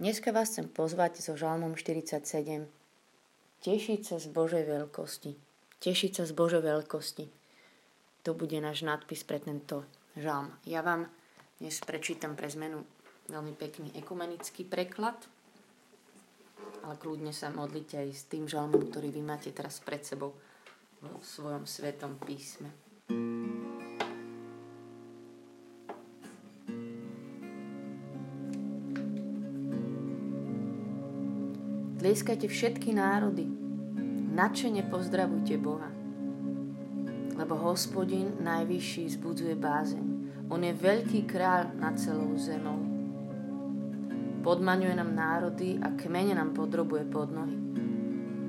Dneska vás chcem pozvať so žalmom 47. Tešiť sa z Božej veľkosti. Tešiť sa z Božej veľkosti. To bude náš nadpis pre tento žalm. Ja vám dnes prečítam pre zmenu veľmi pekný ekumenický preklad, ale kľudne sa modlite aj s tým žalmom, ktorý vy máte teraz pred sebou vo svojom svetom písme. Tlieskajte všetky národy, nadšene pozdravujte Boha, lebo hospodin najvyšší zbudzuje bázeň. On je veľký kráľ nad celou zemou. Podmaňuje nám národy a kmene nám podrobuje pod nohy.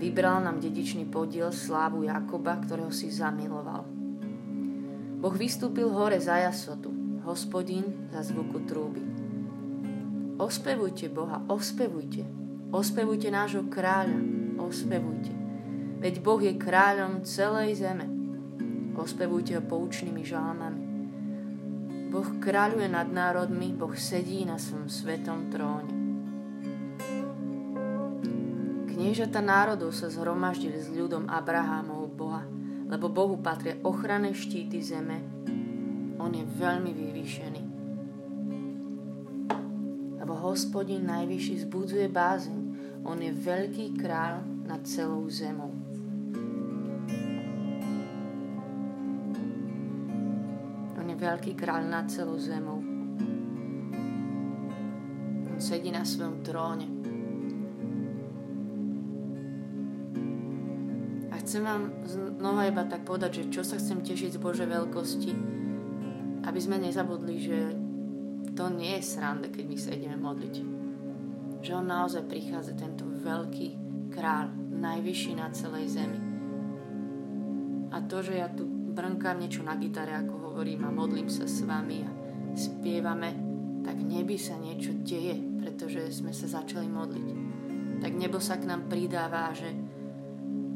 Vybral nám dedičný podiel slávu Jakoba, ktorého si zamiloval. Boh vystúpil hore za jasotu, hospodin za zvuku trúby. Ospevujte Boha, ospevujte, Ospevujte nášho kráľa, ospevujte. Veď Boh je kráľom celej zeme. Ospevujte ho poučnými žalmami. Boh kráľuje nad národmi, Boh sedí na svojom svetom tróne. Kniežata národov sa zhromaždili s ľudom Abrahámov Boha, lebo Bohu patria ochranné štíty zeme. On je veľmi vyvýšený. Lebo hospodin najvyšší zbudzuje bázeň on je veľký král nad celou zemou. On je veľký kráľ nad celou zemou. On sedí na svojom tróne. A chcem vám znova iba tak povedať, že čo sa chcem tešiť z Božej veľkosti, aby sme nezabudli, že to nie je srande, keď my sa ideme modliť že on naozaj prichádza, tento veľký král, najvyšší na celej zemi. A to, že ja tu brnkám niečo na gitare, ako hovorím, a modlím sa s vami a spievame, tak nebi sa niečo deje, pretože sme sa začali modliť. Tak nebo sa k nám pridáva, že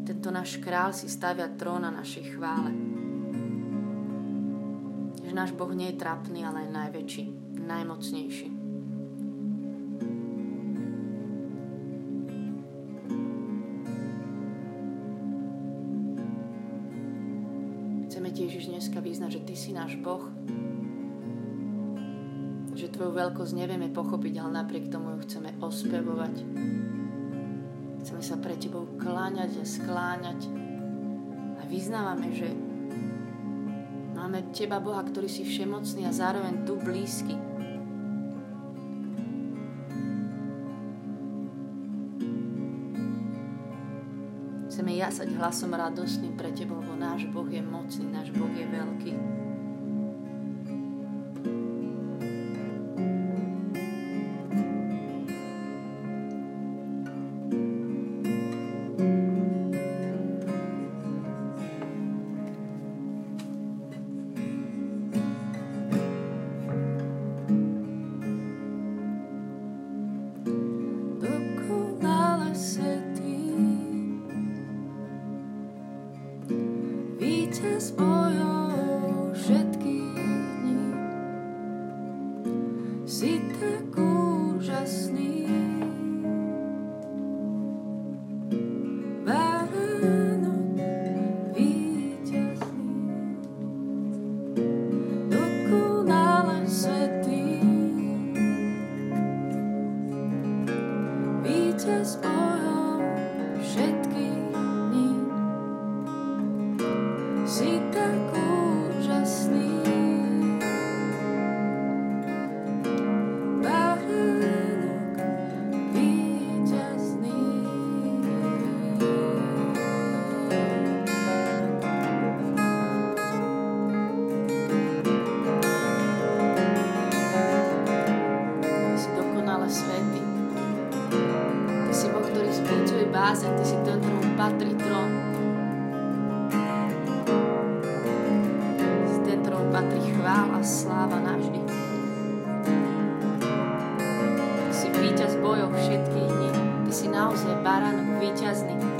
tento náš král si stavia trón na našej chvále. Že náš Boh nie je trapný, ale je najväčší, najmocnejší. Ježiš dneska vyznať, že Ty si náš Boh, že Tvoju veľkosť nevieme pochopiť, ale napriek tomu ju chceme ospevovať. Chceme sa pre Tebou kláňať a skláňať a vyznávame, že máme Teba Boha, ktorý si všemocný a zároveň tu blízky. Jasať hlasom radostným pre Tebou, lebo náš Boh je mocný, náš Boh je veľký. patrí chvála, sláva navždy. Ty si víťaz bojov všetkých dní. Ty si naozaj baránok víťazný.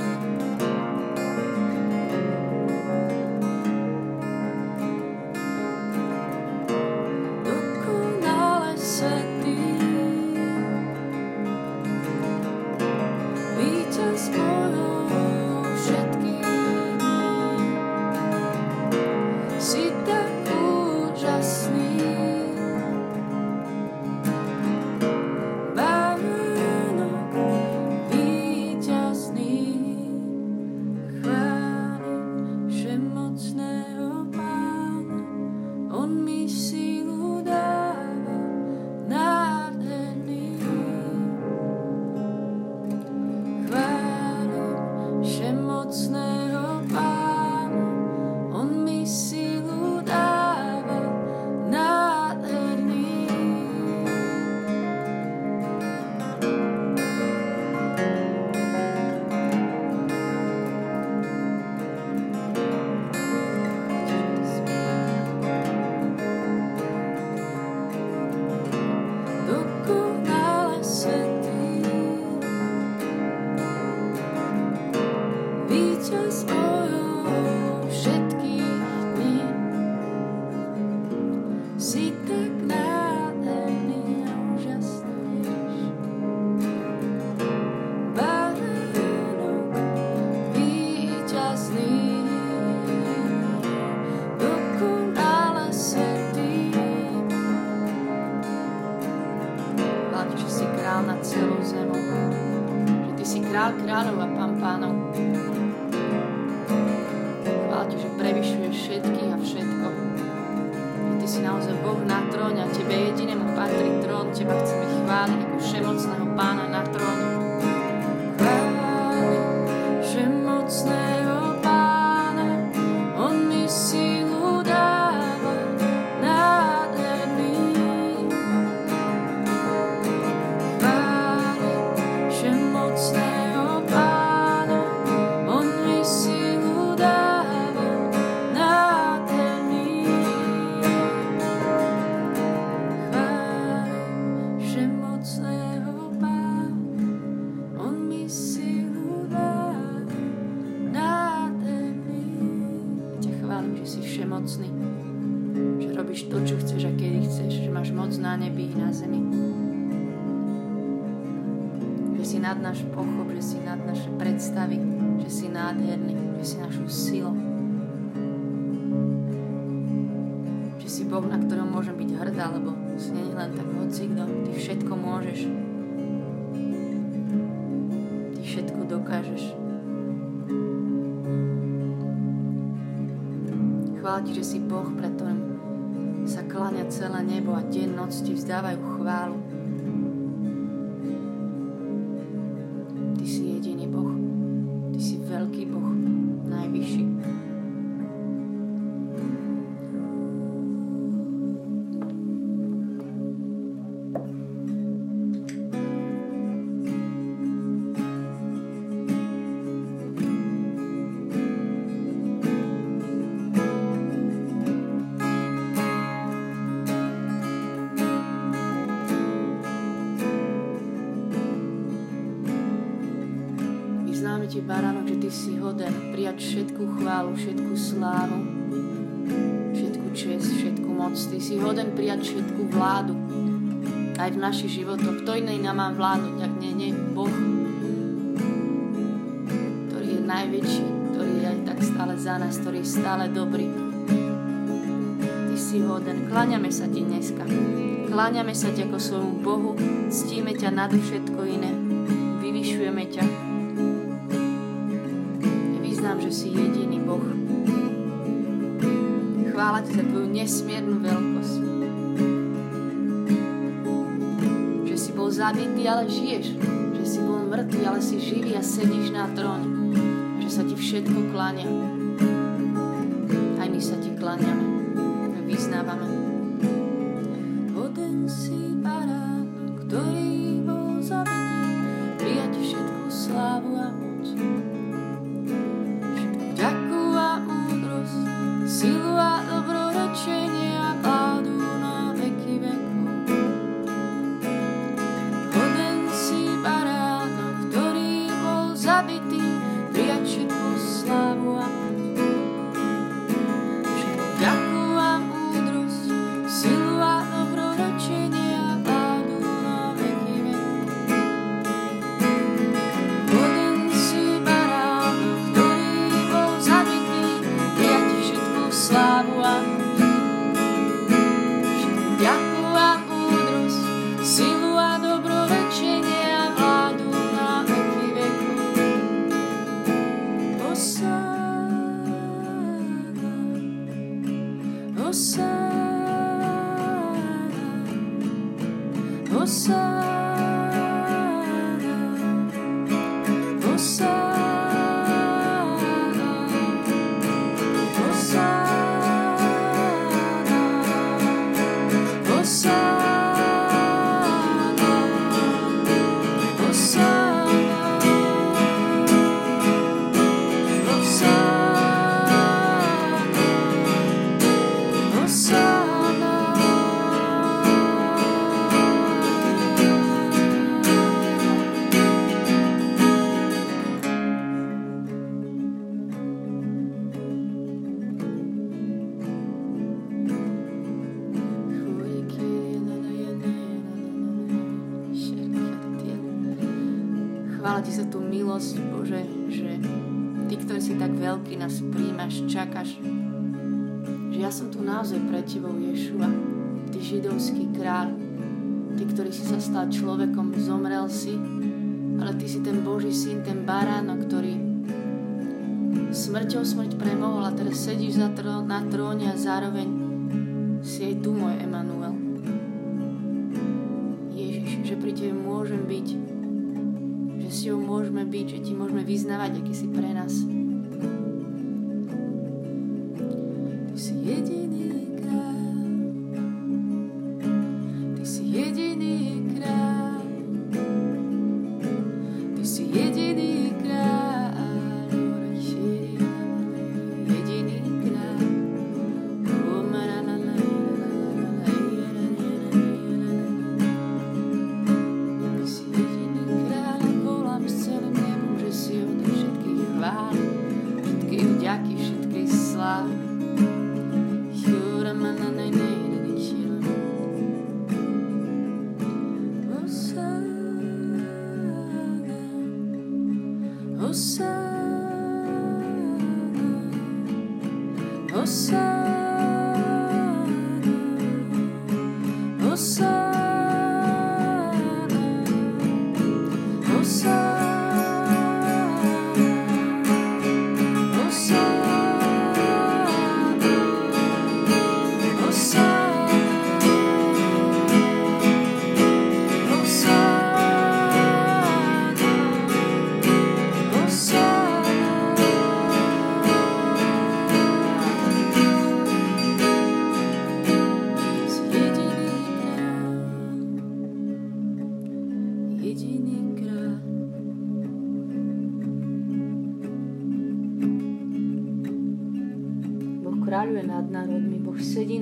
Naozaj Boh na tróne a Tebe jedinému patrí trón. Teba chceme chváliť ako všemocného pána na tróne. Všemocný, že robíš to, čo chceš a kedy chceš, že máš moc na nebi i na zemi. Že si nad náš pochop, že si nad naše predstavy, že si nádherný, že si našou silou. Že si Boh, na ktorom môžem byť hrdá, lebo si není len tak hocikdo, ty všetko môžeš. Chvála ti, že si Boh, pre ktorým sa kláňa celé nebo a deň, noc ti vzdávajú chválu. Všetku slávu, všetku čest, všetku moc. Ty si hoden prijať všetku vládu aj v našich životoch. Kto iný nám má vládnuť, ak nie, nie Boh, ktorý je najväčší, ktorý je aj tak stále za nás, ktorý je stále dobrý. Ty si hoden. Kláňame sa ti dneska. Kláňame sa ti ako svojmu Bohu, ctíme ťa nad všetko iné, vyvyšujeme ťa. Vyznám, že si jediný Boh. Chvála ti za tvoju nesmiernu veľkosť. Že si bol zabitý, ale žiješ. Že si bol mŕtvý, ale si živý a sedíš na tróne. Že sa ti všetko kláňa. Aj my sa ti. My vyznávame. Hoden si barán, ktorý bol zabitý, prijať všetku slávu a Chvála ti za tú milosť, Bože, že ty, ktorý si tak veľký, nás príjmaš, čakáš. Že ja som tu naozaj pre tebou, Ješua, ty židovský kráľ. Ty, ktorý si sa stal človekom, zomrel si, ale Ty si ten Boží syn, ten baránok, ktorý smrťou smrť premohol a teraz sedíš za tró- na tróne a zároveň si aj tu môj Emanuel. Ježiš, že pri Tebe môžem byť, ho môžeme byť, že Ti môžeme vyznávať, aký si pre nás. So.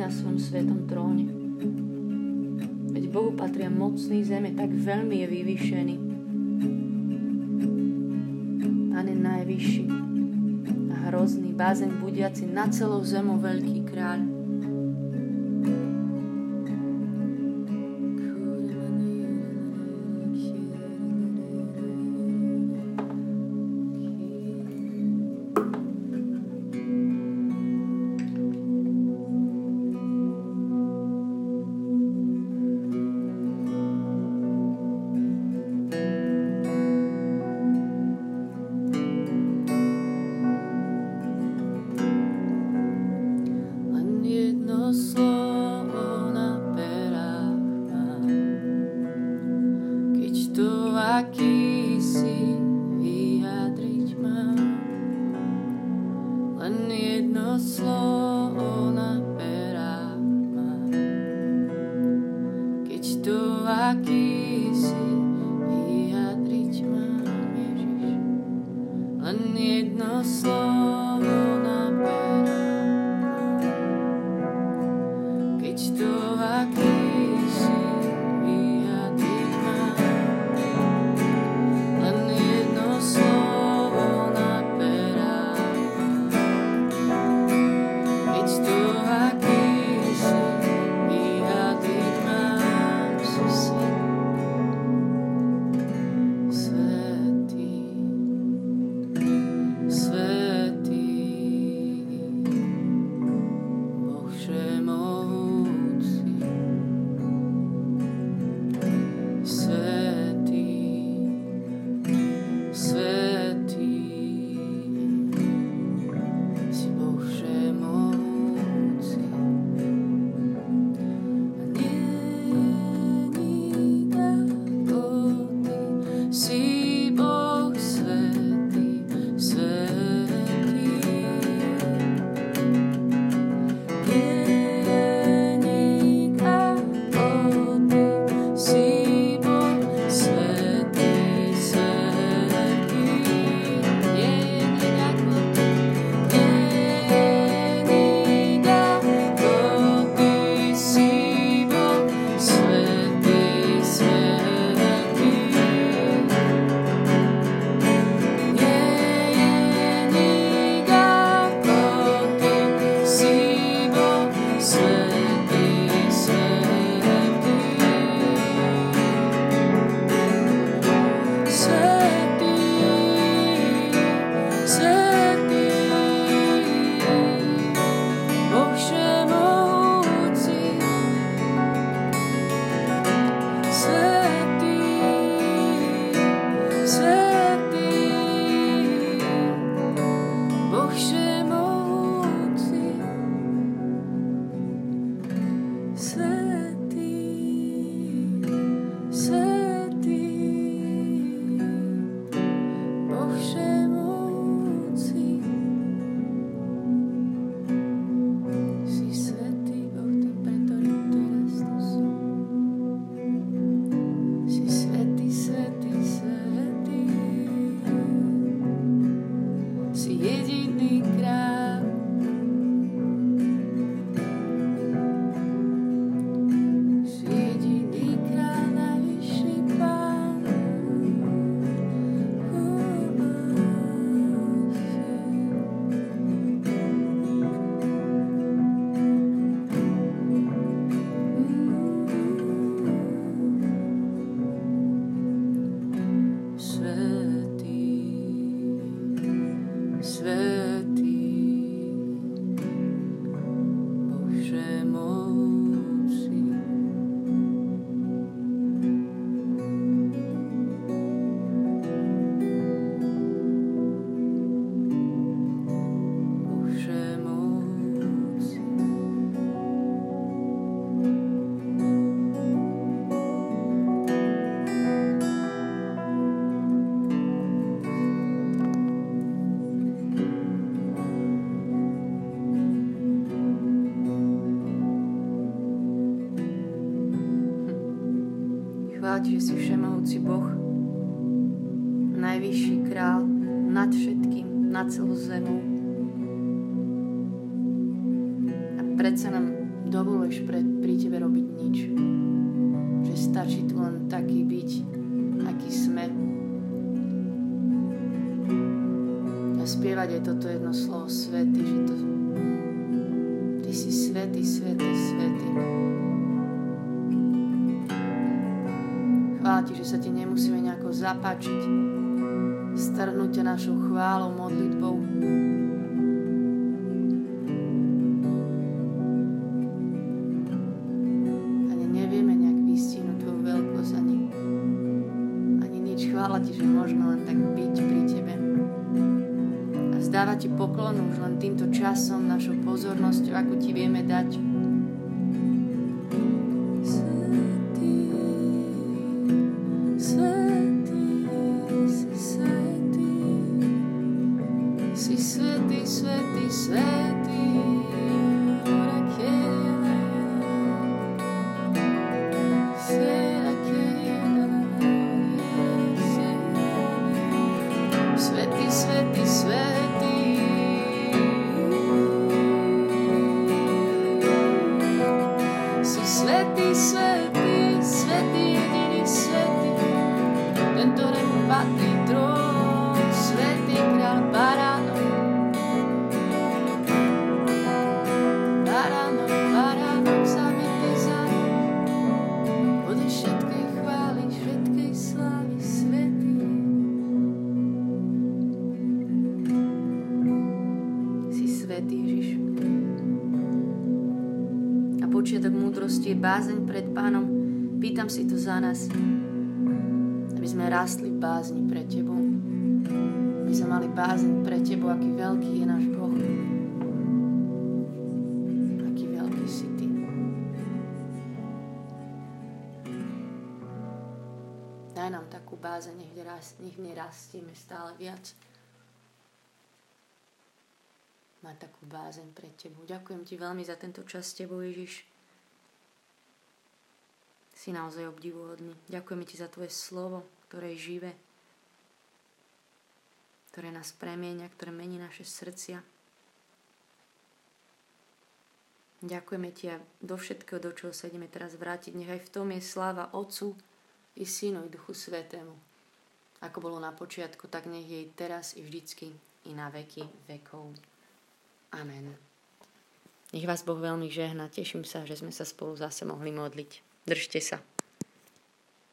Na svojom svetom tróne. Veď Bohu patria mocný zeme, tak veľmi je vyvýšený. Pán najvyšší a hrozný bázeň budiaci na celou zemu veľký kráľ. Že si všemohúci Boh, najvyšší král nad všetkým, nad celou zemou. A predsa nám dovoluješ pre, pri Tebe robiť nič. Že stačí tu len taký byť, aký sme. A spievať je toto jedno slovo svety, že to Ty si svety, svety, svety. Chvála že sa Ti nemusíme nejako zapáčiť, strhnúť ťa našou chválou, modlitbou. Ani nevieme nejak vystihnúť Tvoju veľkosť, ani, ani nič. Chvála Ti, že môžeme len tak byť pri Tebe. A zdávať Ti poklonu už len týmto časom, našou pozornosťou, ako Ti vieme dať. Bázeň pred pánom. Pýtam si to za nás, aby sme rástli v bázni pre Tebou. Aby sme mali bázeň pre Tebou, aký veľký je náš Boh. Aký veľký si Ty. Daj nám takú bázeň, nech, nech nerastieme stále viac. Mať takú bázeň pre Tebu. Ďakujem Ti veľmi za tento čas s Tebou, Ježiš si naozaj obdivuhodný. Ďakujeme ti za tvoje slovo, ktoré je živé, ktoré nás premieňa, ktoré mení naše srdcia. Ďakujeme ti a do všetkého, do čoho sa ideme teraz vrátiť, nech aj v tom je sláva Otcu i Synu i Duchu Svetému. Ako bolo na počiatku, tak nech jej teraz i vždycky i na veky vekov. Amen. Nech vás Boh veľmi žehna. Teším sa, že sme sa spolu zase mohli modliť. Držte sa.